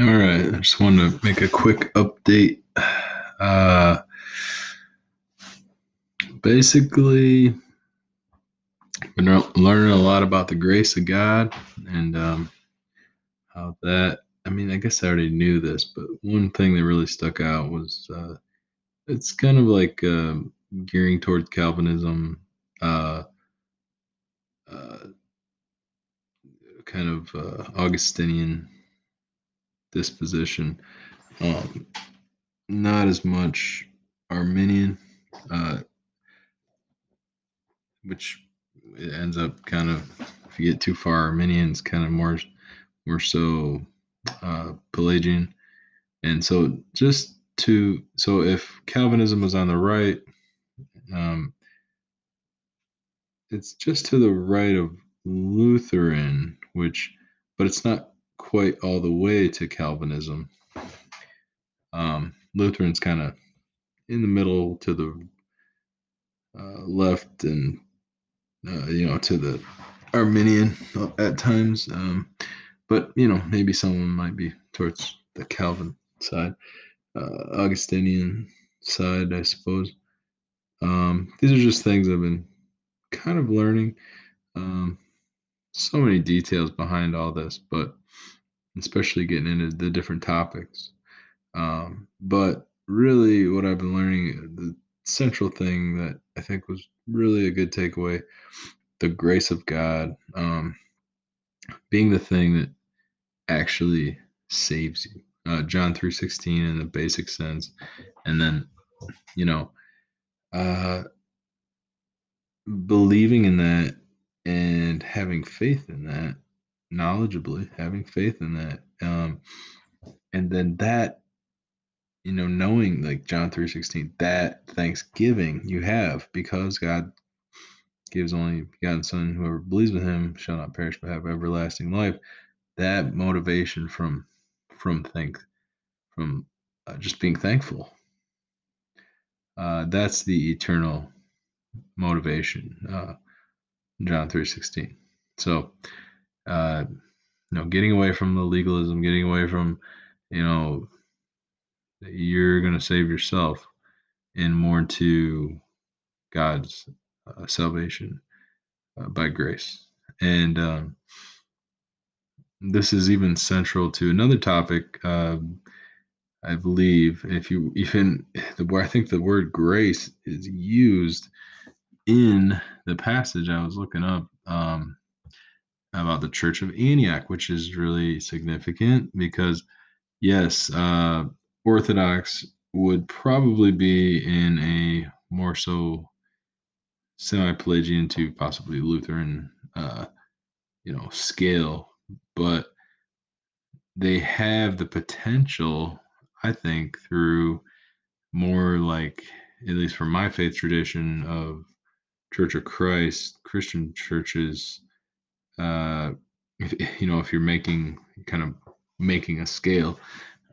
All right, I just wanted to make a quick update. Uh, basically, been learning a lot about the grace of God and um, how that. I mean, I guess I already knew this, but one thing that really stuck out was uh, it's kind of like uh, gearing towards Calvinism, uh, kind of uh, Augustinian disposition. Um, not as much Arminian, uh, which ends up kind of if you get too far Arminian, it's kind of more more so uh, Pelagian, and so just to so if Calvinism was on the right, um, it's just to the right of Lutheran, which but it's not quite all the way to Calvinism. Um, Lutheran's kind of in the middle to the uh, left and uh, you know to the Arminian at times. Um, but you know maybe someone might be towards the Calvin side, uh, Augustinian side, I suppose. Um, these are just things I've been kind of learning. Um, so many details behind all this, but especially getting into the different topics. Um, but really, what I've been learning, the central thing that I think was really a good takeaway, the grace of God um, being the thing that actually saves you. Uh, John three sixteen in the basic sense, and then you know, uh, believing in that and having faith in that, knowledgeably having faith in that, um, and then that you know knowing like john 3.16 that thanksgiving you have because god gives only begotten son whoever believes with him shall not perish but have everlasting life. That motivation from from think from uh, just being thankful uh, that's the eternal motivation uh, john 3.16 so uh, you know getting away from the legalism getting away from you know that you're going to save yourself and more to God's uh, salvation uh, by grace. And um, this is even central to another topic. Um, I believe if you even the where I think the word grace is used in the passage I was looking up um, about the Church of Antioch, which is really significant because yes, uh, Orthodox would probably be in a more so semi-Pelagian to possibly Lutheran, uh, you know, scale, but they have the potential, I think, through more like, at least for my faith tradition of Church of Christ, Christian churches, uh, if, you know, if you're making kind of making a scale,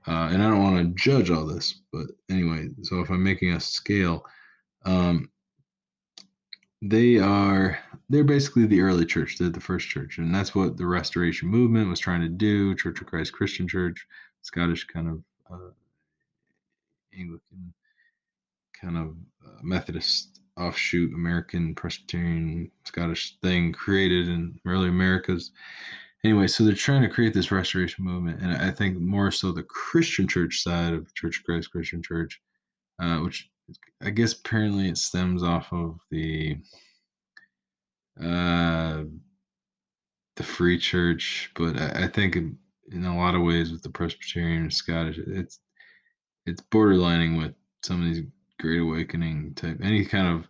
uh, and I don't want to judge all this, but anyway, so if I'm making a scale, um, they are they're basically the early church. They're the first church, and that's what the Restoration movement was trying to do. Church of Christ Christian Church, Scottish kind of uh, Anglican, kind of uh, Methodist offshoot, American Presbyterian Scottish thing created in early Americas. Anyway, so they're trying to create this restoration movement, and I think more so the Christian church side of Church of Christ Christian Church, uh, which I guess apparently it stems off of the uh, the Free Church, but I, I think in, in, a lot of ways with the Presbyterian Scottish, it's it's borderlining with some of these Great Awakening type, any kind of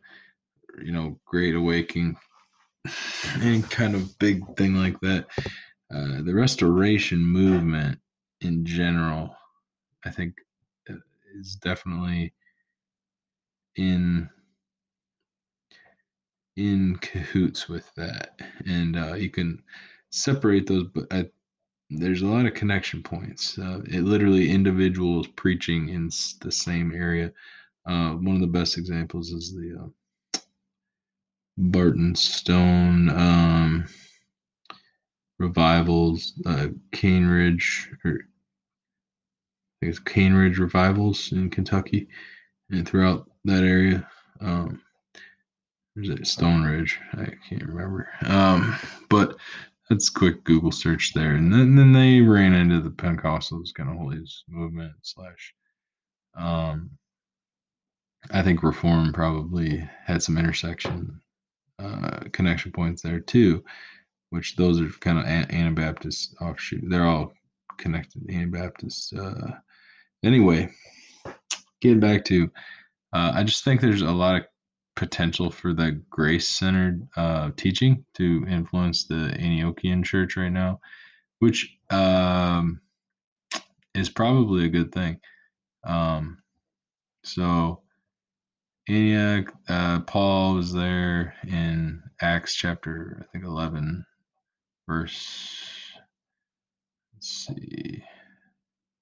you know Great Awakening any kind of big thing like that. Uh, the restoration movement in general, I think, uh, is definitely in in cahoots with that, and uh, you can separate those. But I, there's a lot of connection points. Uh, it literally individuals preaching in the same area. Uh, one of the best examples is the uh, Barton Stone um, revivals, uh, Cane Ridge, or I think it's Cane Ridge revivals in Kentucky and throughout that area. Um, there's a Stone Ridge. I can't remember. Um, but that's quick Google search there. And then, then they ran into the Pentecostals kind of holiness movement slash um, I think reform probably had some intersection uh, connection points there too, which those are kind of Anabaptist offshoot. They're all connected Anabaptist. Uh, anyway, getting back to, uh, I just think there's a lot of potential for that grace centered uh, teaching to influence the Antiochian church right now, which um, is probably a good thing. Um, so Antioch, uh, Paul was there in Acts chapter, I think 11, verse, let's see,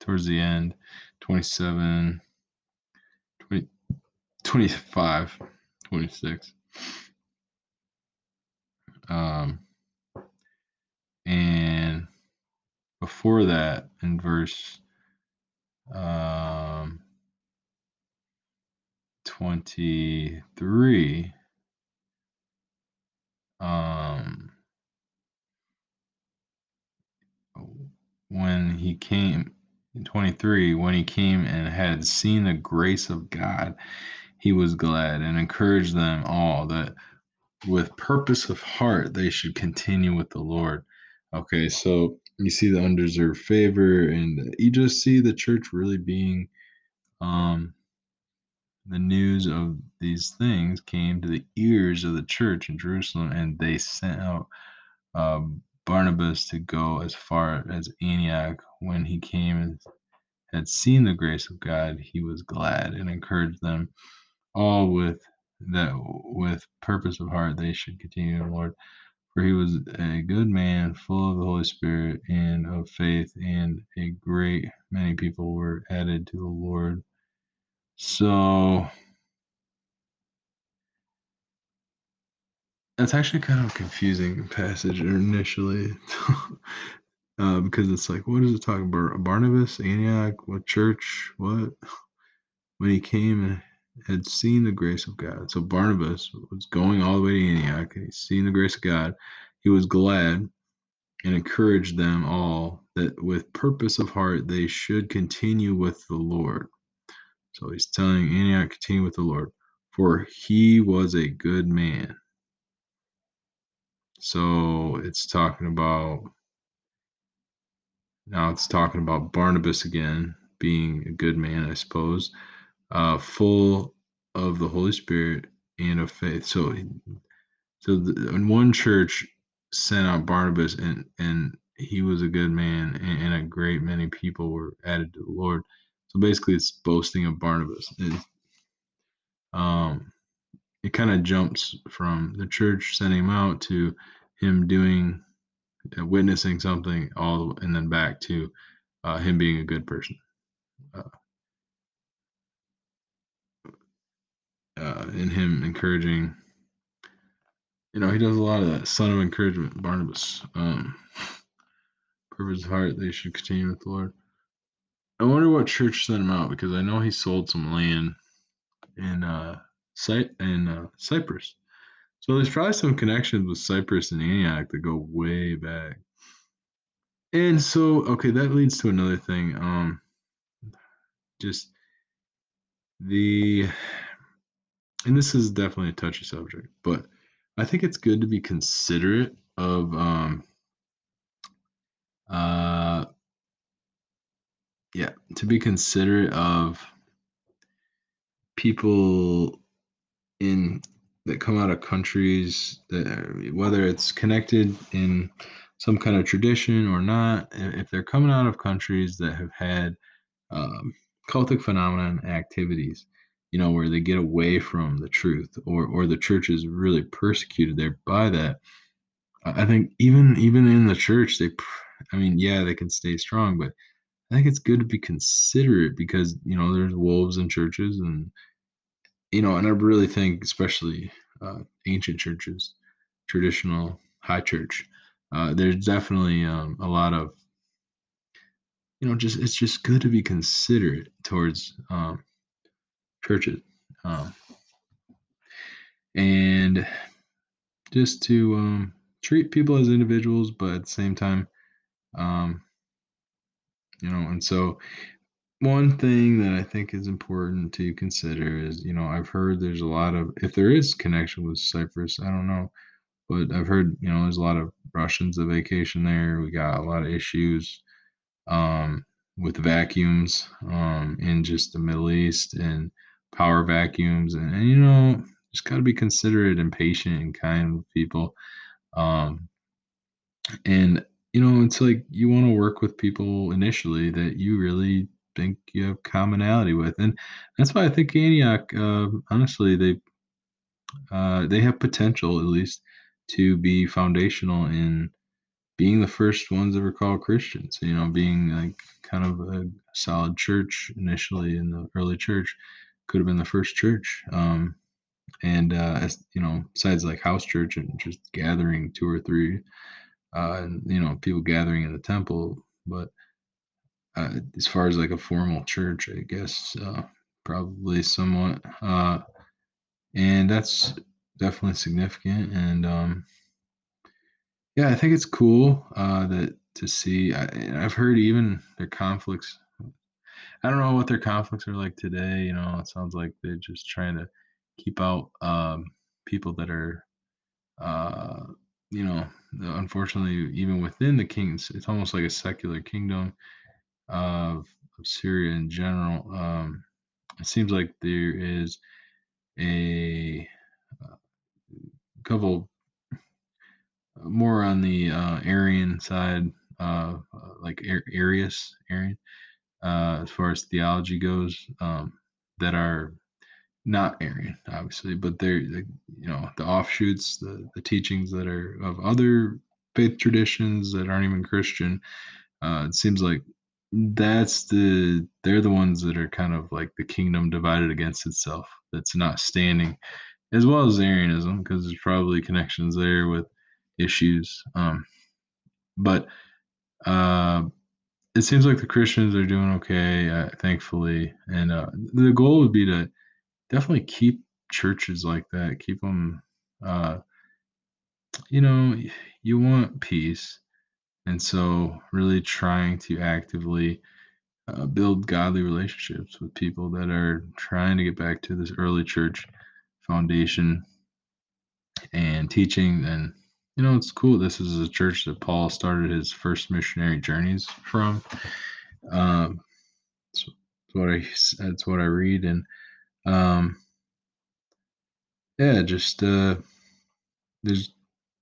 towards the end, 27, 20, 25, 26. Um, and before that, in verse um, 23 um when he came in 23 when he came and had seen the grace of God he was glad and encouraged them all that with purpose of heart they should continue with the Lord. Okay so you see the undeserved favor and you just see the church really being um the news of these things came to the ears of the church in Jerusalem, and they sent out uh, Barnabas to go as far as Antioch. When he came and had seen the grace of God, he was glad and encouraged them all with that with purpose of heart they should continue in the Lord. For he was a good man, full of the Holy Spirit and of faith, and a great many people were added to the Lord. So that's actually kind of confusing passage initially. uh, because it's like, what is it talking about? Barnabas, Antioch, what church, what? When he came and had seen the grace of God. So Barnabas was going all the way to Antioch. And he's seen the grace of God. He was glad and encouraged them all that with purpose of heart they should continue with the Lord. So he's telling Antioch, continue with the Lord, for he was a good man. So it's talking about, now it's talking about Barnabas again being a good man, I suppose, uh, full of the Holy Spirit and of faith. So, so the, in one church sent out Barnabas, and and he was a good man, and, and a great many people were added to the Lord. So basically, it's boasting of Barnabas. It, um, it kind of jumps from the church sending him out to him doing, uh, witnessing something, all and then back to uh, him being a good person. Uh, uh, and him encouraging. You know, he does a lot of that. Son of encouragement, Barnabas. Um, purpose of heart, they should continue with the Lord. I wonder what church sent him out because I know he sold some land in uh site in uh, Cyprus. So there's probably some connections with Cyprus and Antioch that go way back. And so okay, that leads to another thing. Um just the and this is definitely a touchy subject, but I think it's good to be considerate of um uh yeah, to be considerate of people in that come out of countries that whether it's connected in some kind of tradition or not if they're coming out of countries that have had um, cultic phenomenon activities you know where they get away from the truth or or the church is really persecuted there by that i think even even in the church they i mean yeah they can stay strong but I think it's good to be considerate because you know there's wolves in churches, and you know, and I really think, especially uh, ancient churches, traditional high church, uh, there's definitely um, a lot of you know, just it's just good to be considerate towards um, churches, um, and just to um, treat people as individuals, but at the same time, um, you know, and so one thing that I think is important to consider is, you know, I've heard there's a lot of if there is connection with Cyprus, I don't know, but I've heard, you know, there's a lot of Russians that vacation there. We got a lot of issues um, with vacuums um, in just the Middle East and power vacuums, and, and you know, just got to be considerate and patient and kind with people. Um, and you know, it's like you want to work with people initially that you really think you have commonality with, and that's why I think Antioch, uh, honestly, they uh, they have potential at least to be foundational in being the first ones ever called Christians. You know, being like kind of a solid church initially in the early church could have been the first church. Um, and uh, as you know, besides like house church and just gathering two or three, uh, and you know, people gathering in the temple, but uh, as far as like a formal church, I guess uh, probably somewhat, uh, and that's definitely significant. And um, yeah, I think it's cool uh, that to see. I, i've heard even their conflicts. I don't know what their conflicts are like today. You know, it sounds like they're just trying to keep out um, people that are, uh, you know, unfortunately, even within the kings, it's almost like a secular kingdom of, of Syria in general. Um, it seems like there is a, uh couple more on the uh, Arian side, uh, like Arius, Arian, uh, as far as theology goes, um, that are not Arian, obviously, but they're, they, you know, the offshoots, the, the teachings that are of other faith traditions that aren't even Christian. Uh, it seems like that's the they're the ones that are kind of like the kingdom divided against itself that's not standing as well as arianism because there's probably connections there with issues um but uh it seems like the christians are doing okay uh, thankfully and uh the goal would be to definitely keep churches like that keep them uh you know you want peace and so really trying to actively uh, build godly relationships with people that are trying to get back to this early church foundation and teaching and you know it's cool this is a church that paul started his first missionary journeys from um that's what i that's what i read and um yeah just uh there's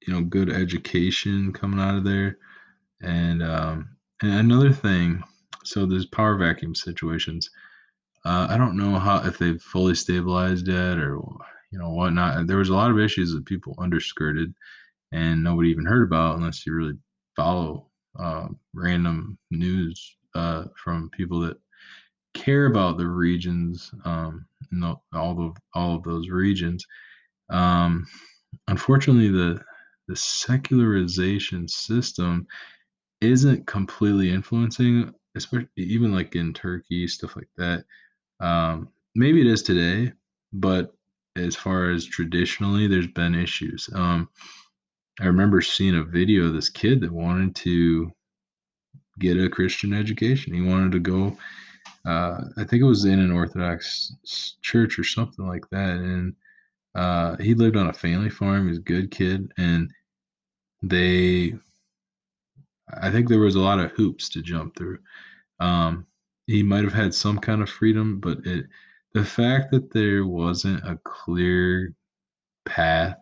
you know good education coming out of there and um and another thing so there's power vacuum situations uh, I don't know how if they've fully stabilized yet or you know whatnot. There was a lot of issues that people underskirted and nobody even heard about unless you really follow uh, random news uh, from people that care about the regions, um, all of all of those regions. Um, unfortunately, the the secularization system isn't completely influencing, especially even like in Turkey, stuff like that. Um, maybe it is today, but as far as traditionally, there's been issues. Um, I remember seeing a video of this kid that wanted to get a Christian education. He wanted to go, uh, I think it was in an Orthodox church or something like that. And uh, he lived on a family farm. He was a good kid. And they, I think there was a lot of hoops to jump through. Um, he might have had some kind of freedom, but it the fact that there wasn't a clear path,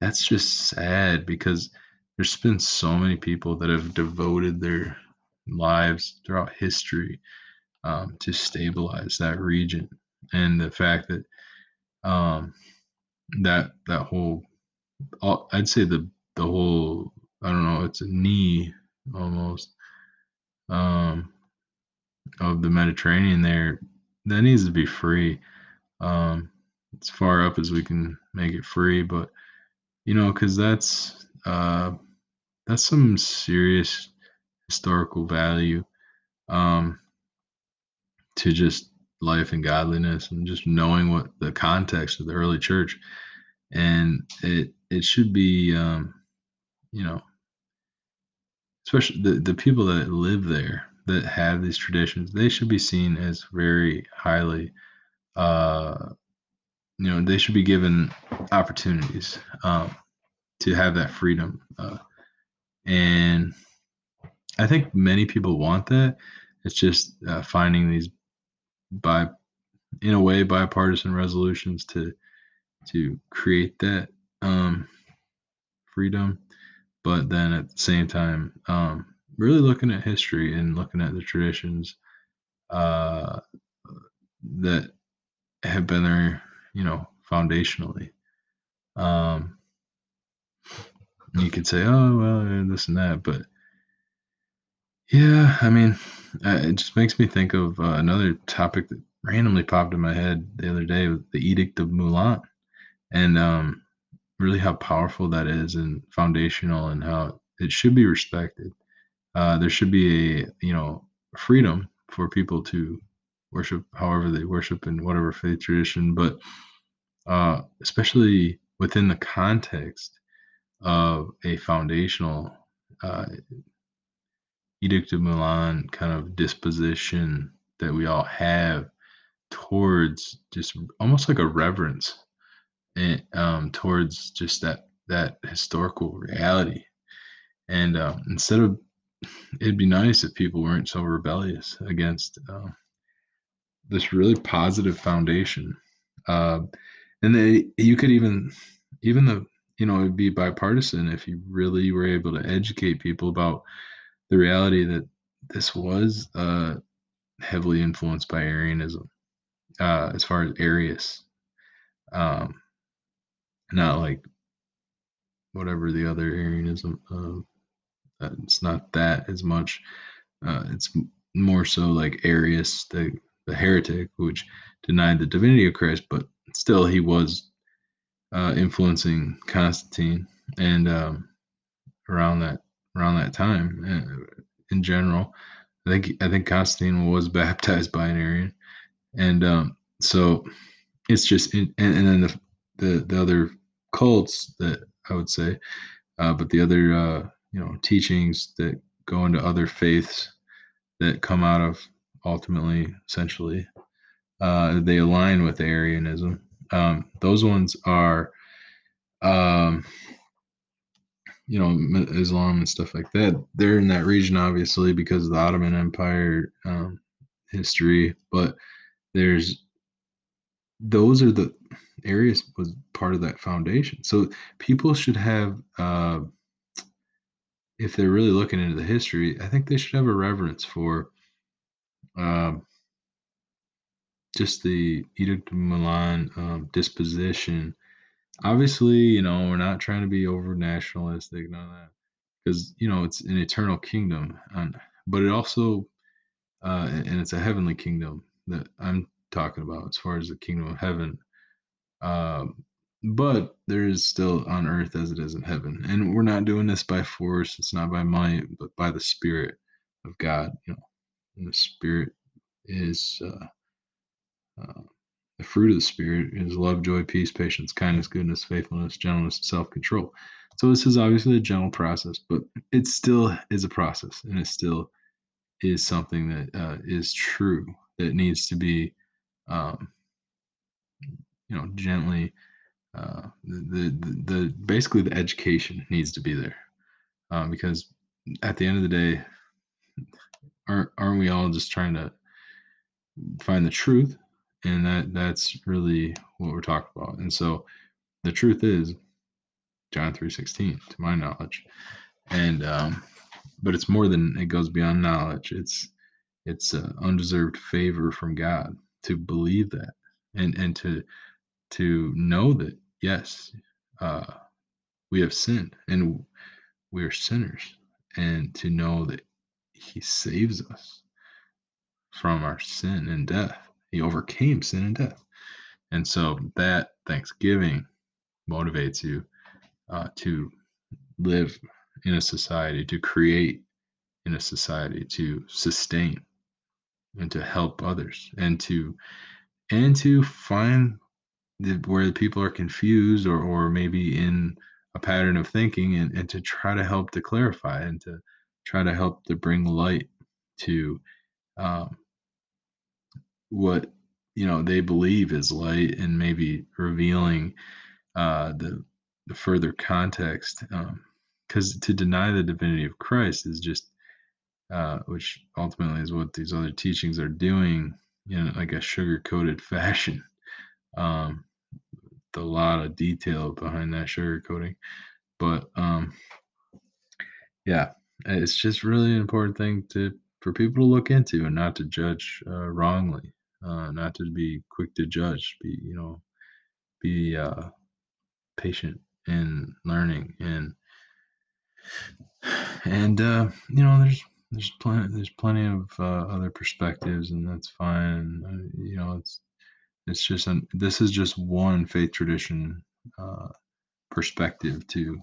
that's just sad because there's been so many people that have devoted their lives throughout history um, to stabilize that region, and the fact that um, that that whole I'd say the the whole I don't know it's a knee almost um of the Mediterranean there, that needs to be free. Um, as far up as we can make it free, but you know, because that's uh, that's some serious historical value um, to just life and godliness and just knowing what the context of the early church. And it it should be um, you know especially the, the people that live there that have these traditions they should be seen as very highly uh, you know they should be given opportunities um, to have that freedom uh, and i think many people want that. It's just uh, finding these by in a way bipartisan resolutions to to create that um, freedom. But then at the same time um, really looking at history and looking at the traditions uh, that have been there you know foundationally. Um, you could say oh well this and that but yeah i mean uh, it just makes me think of uh, another topic that randomly popped in my head the other day the edict of Milan and um, really how powerful that is and foundational and how it should be respected. Uh, there should be a you know freedom for people to worship however they worship in whatever faith tradition but uh, especially within the context of a foundational uh, Edict of Milan kind of disposition that we all have towards just almost like a reverence and um, towards just that that historical reality. And uh, instead of, it'd be nice if people weren't so rebellious against uh, this really positive foundation. Uh, and they, you could even, even the, you know, it'd be bipartisan if you really were able to educate people about the reality that this was uh, heavily influenced by Arianism, uh, as far as Arius, um, not like whatever the other Arianism. Uh, it's not that as much. Uh, it's more so like Arius, the the heretic, which denied the divinity of Christ, but still he was uh, influencing Constantine and um, around that around that time uh, in general. I think I think Constantine was baptized by an Arian, and um, so it's just and, and then the, the the other cults that I would say, uh, but the other uh, you know teachings that go into other faiths that come out of ultimately essentially uh, they align with Arianism. Um, those ones are um, you know Islam and stuff like that. They're in that region obviously because of the Ottoman Empire um, history, but there's those are the areas was part of that foundation. So people should have, uh, if they're really looking into the history, I think they should have a reverence for um, just the Edict of Milan um, disposition obviously, you know, we're not trying to be over nationalistic, none of that, because you know it's an eternal kingdom, and but it also, uh, and it's a heavenly kingdom that I'm talking about as far as the kingdom of heaven. Um, but there is still on earth as it is in heaven, and we're not doing this by force. It's not by might, but by the Spirit of God. You know, and the Spirit is. Uh, uh, the fruit of the Spirit is love, joy, peace, patience, kindness, goodness, faithfulness, gentleness, self control. So, this is obviously a gentle process, but it still is a process and it still is something that uh, is true that needs to be, um, you know, gently. Uh, the, the the basically the education needs to be there um, because at the end of the day, aren't aren't we all just trying to find the truth and that that's really what we're talking about. And so the truth is john 3.16 to my knowledge. And um but it's more than it goes beyond knowledge. It's it's uh, undeserved favor from god to believe that and and to to know that yes uh we have sinned and we are sinners. And to know that he saves us from our sin and death he overcame sin and death. And so that thanksgiving motivates you uh, to live in a society, to create in a society, to sustain and to help others and to and to find the, where the people are confused or or maybe in a pattern of thinking and, and to try to help to clarify and to try to help to bring light to um, what you know they believe is light and maybe revealing uh, the the further context because um, to deny the divinity of Christ is just uh, which ultimately is what these other teachings are doing in like a sugar coated fashion. Um, a lot of detail behind that sugar coating, but um, yeah, it's just really an important thing to for people to look into and not to judge uh, wrongly, uh, not to be quick to judge. Be you know, be uh, patient in learning and and uh, you know there's there's plenty there's plenty of uh, other perspectives and that's fine uh, you know it's it's just an this is just one faith tradition uh, perspective to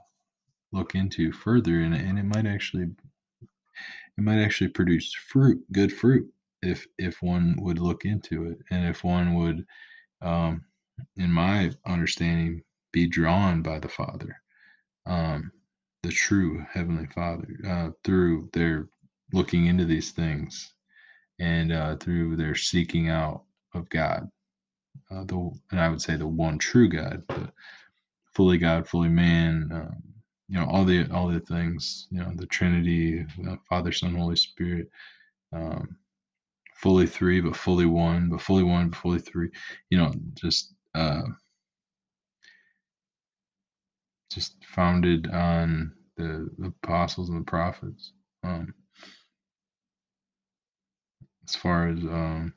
look into further and, and it might actually it might actually produce fruit good fruit if if one would look into it and if one would um, in my understanding be drawn by the father um, the true heavenly father uh, through their looking into these things and uh, through their seeking out of god uh, the and i would say the one true god the fully god fully man um, you know all the all the things you know the trinity uh, father son holy spirit um, fully three but fully one but fully one but fully three you know just uh just founded on the, the apostles and the prophets um as far as um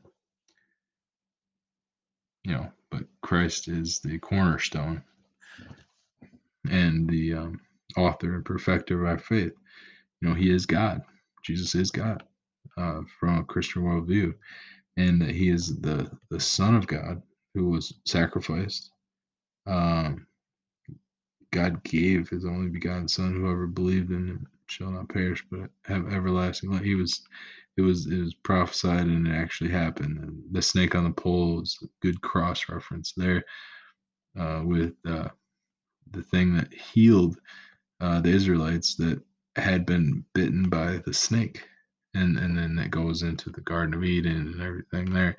you know but christ is the cornerstone and the um, author and perfecter of our faith. You know he is god. Jesus is god uh, from a christian worldview and that he is the the son of god who was sacrificed um, god gave his only begotten son whoever believed in him shall not perish but have everlasting life. He was it was it was prophesied and it actually happened and the snake on the pole is a good cross reference there uh, with uh, the thing that healed uh, the israelites that had been bitten by the snake and and then that goes into the garden of eden and everything there.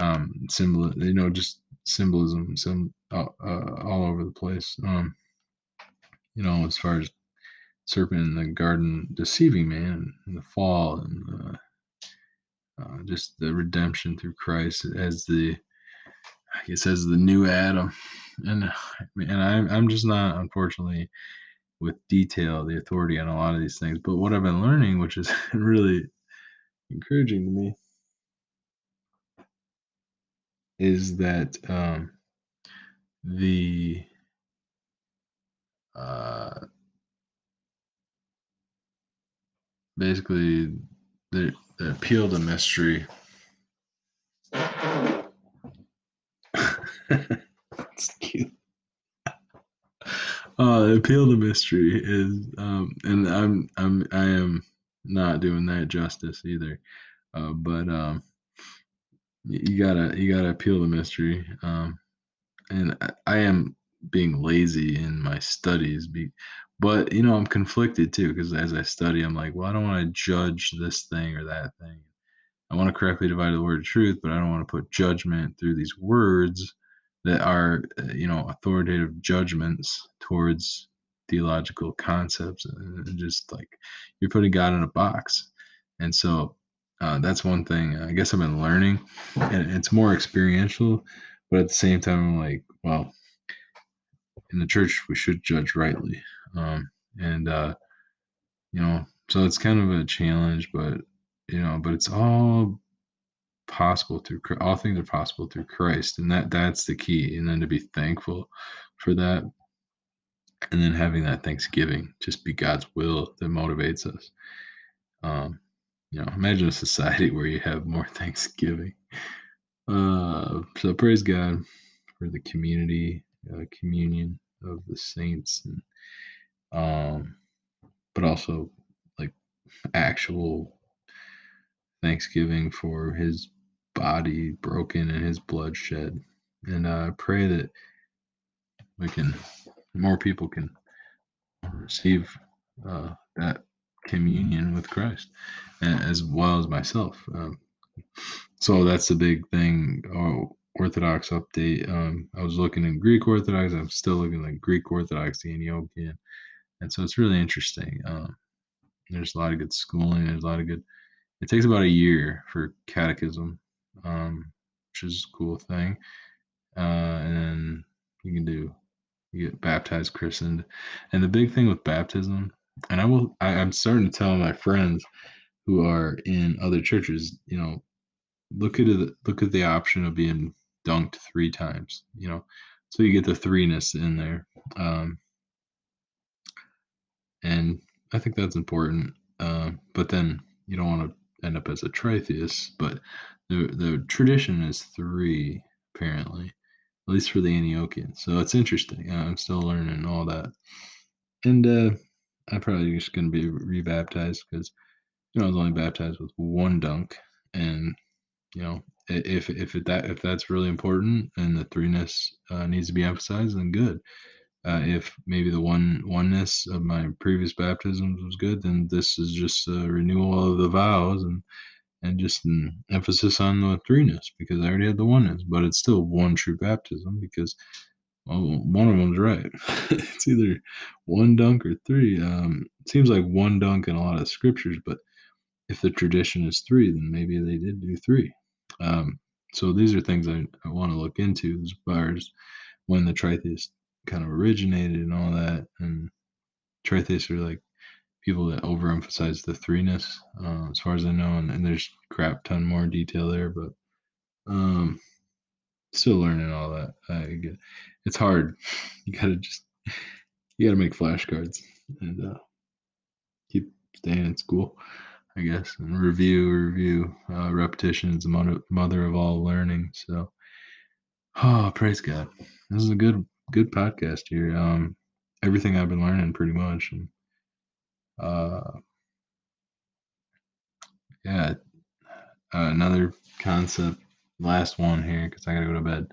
Um symbol you know just symbolism some uh, uh, all over the place. Um you know as far as serpent in the garden deceiving man in the fall and uh, uh, just the redemption through Christ as the I guess as the new Adam. And and I'm I'm just not unfortunately with detail the authority on a lot of these things but what I've been learning which is really encouraging to me is that um, the uh, basically the, the appeal to mystery it's cute uh appeal to mystery is um and i'm i'm i am not doing that justice either. Uh but um you gotta you gotta appeal to mystery um and I, am being lazy in my studies be, but you know i'm conflicted too because as i study i'm like well i don't want to judge this thing or that thing. I want to correctly divide the word of truth but i don't want to put judgment through these words that are uh, you know authoritative judgments towards theological concepts and just like you're putting god in a box. And so uh, that's one thing i guess i've been learning and it's more experiential but at the same time i'm like well in the church we should judge rightly. Um, and uh, you know so it's kind of a challenge but you know but it's all possible through all things are possible through christ and that that's the key and then to be thankful for that and then having that thanksgiving just be god's will that motivates us. Um you know imagine a society where you have more thanksgiving. Uh so praise god for the community uh, communion of the saints and um, but also like actual thanksgiving for his body broken and his blood shed. And uh, I pray that we can, more people can receive uh, that communion with Christ, as well as myself. Um, so that's the big thing. Oh, Orthodox update. Um, I was looking in Greek Orthodox. I'm still looking like Greek Orthodox, Antiochian, and so it's really interesting. Um, there's a lot of good schooling. There's a lot of good. It takes about a year for catechism, um, which is a cool thing. Uh, and you can do you get baptized, christened, and the big thing with baptism, and I will. I, I'm starting to tell my friends who are in other churches, you know, look at it. Look at the option of being dunked three times. You know, so you get the threeness in there. Um, and I think that's important. Uh, but then you don't want to end up as a tritheist. But the the tradition is three apparently, at least for the Antiochians. So it's interesting. I'm still learning all that, and uh, I'm probably just gonna be rebaptized because you know I was only baptized with one dunk, and you know if if that if that's really important and the threeness uh, needs to be emphasized, then good. Uh, if maybe the one oneness of my previous baptisms was good, then this is just a renewal of the vows and and just an emphasis on the threeness because I already had the oneness, but it's still one true baptism because well, one of them's right. it's either one dunk or three. Um, it seems like one dunk in a lot of scriptures, but if the tradition is three, then maybe they did do three. Um, so these are things I, I want to look into as far as when the tritheist kind of originated and all that. And tritheists are like people that overemphasize the threeness, uh, as far as I know, and, and, there's crap ton more detail there, but um, still learning all that. I get it's hard. You gotta just you gotta make flashcards and uh, keep staying in school, I guess, and review, review. Uh, repetition is the mother, mother of all learning. So, oh, praise God. This is a good good podcast here. Um, everything I've been learning pretty much, and uh, yeah, uh, another concept. Last one here because I gotta go to bed.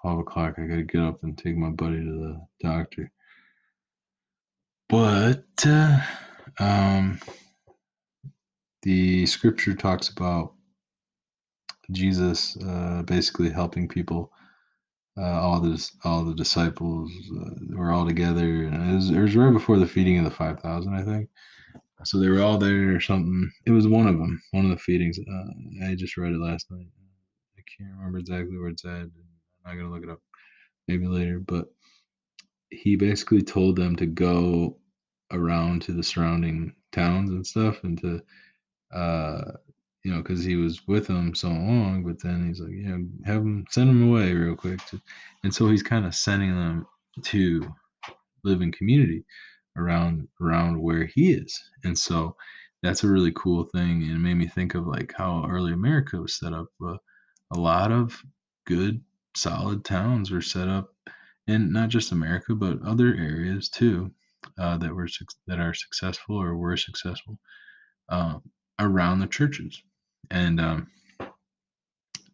Twelve o'clock. I gotta get up and take my buddy to the doctor. But uh, um, the scripture talks about Jesus uh, basically helping people uh, all the all the disciples uh, were all together, and it was, it was right before the feeding of the five thousand, I think. So they were all there or something. It was one of them, one of the feedings. Uh, I just read it last night. I can't remember exactly where it's at. I'm not gonna look it up maybe later, but he basically told them to go around to the surrounding towns and stuff and to uh you know, because he was with them so long. But then he's like, you know, have him send him away real quick. And so he's kind of sending them to live in community around around where he is. And so that's a really cool thing. And it made me think of like how early America was set up. Uh, a lot of good, solid towns were set up, in not just America, but other areas too, uh, that were that are successful or were successful um, around the churches and um,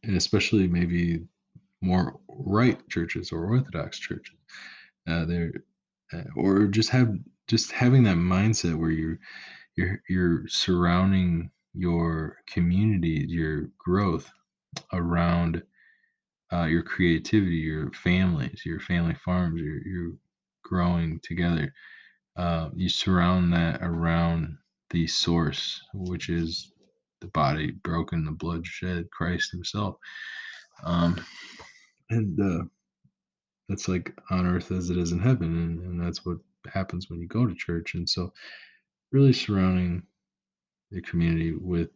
and especially maybe more right churches or Orthodox churches. Uh, they're uh, or just have just having that mindset where you're you're you're surrounding your community, your growth around uh, your creativity, your families, your family farms, you're, growing together. Uh, you surround that around the source, which is the body broken, the blood shed, Christ Himself. Um, and uh, that's like on earth as it is in heaven, and, and that's what happens when you go to church. And so, really surrounding the community with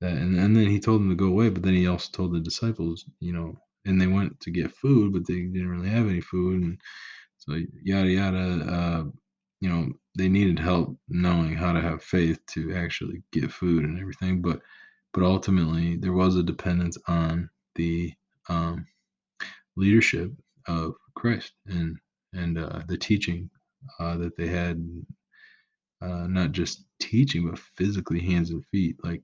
that, and, and then He told them to go away, but then He also told the disciples, you know, and they went to get food, but they didn't really have any food, and so yada yada. Uh, you know, they needed help knowing how to have faith to actually get food and everything. But but ultimately, there was a dependence on the um, leadership of Christ and and uh, the teaching uh, that they had. Uh, not just teaching, but physically hands and feet. Like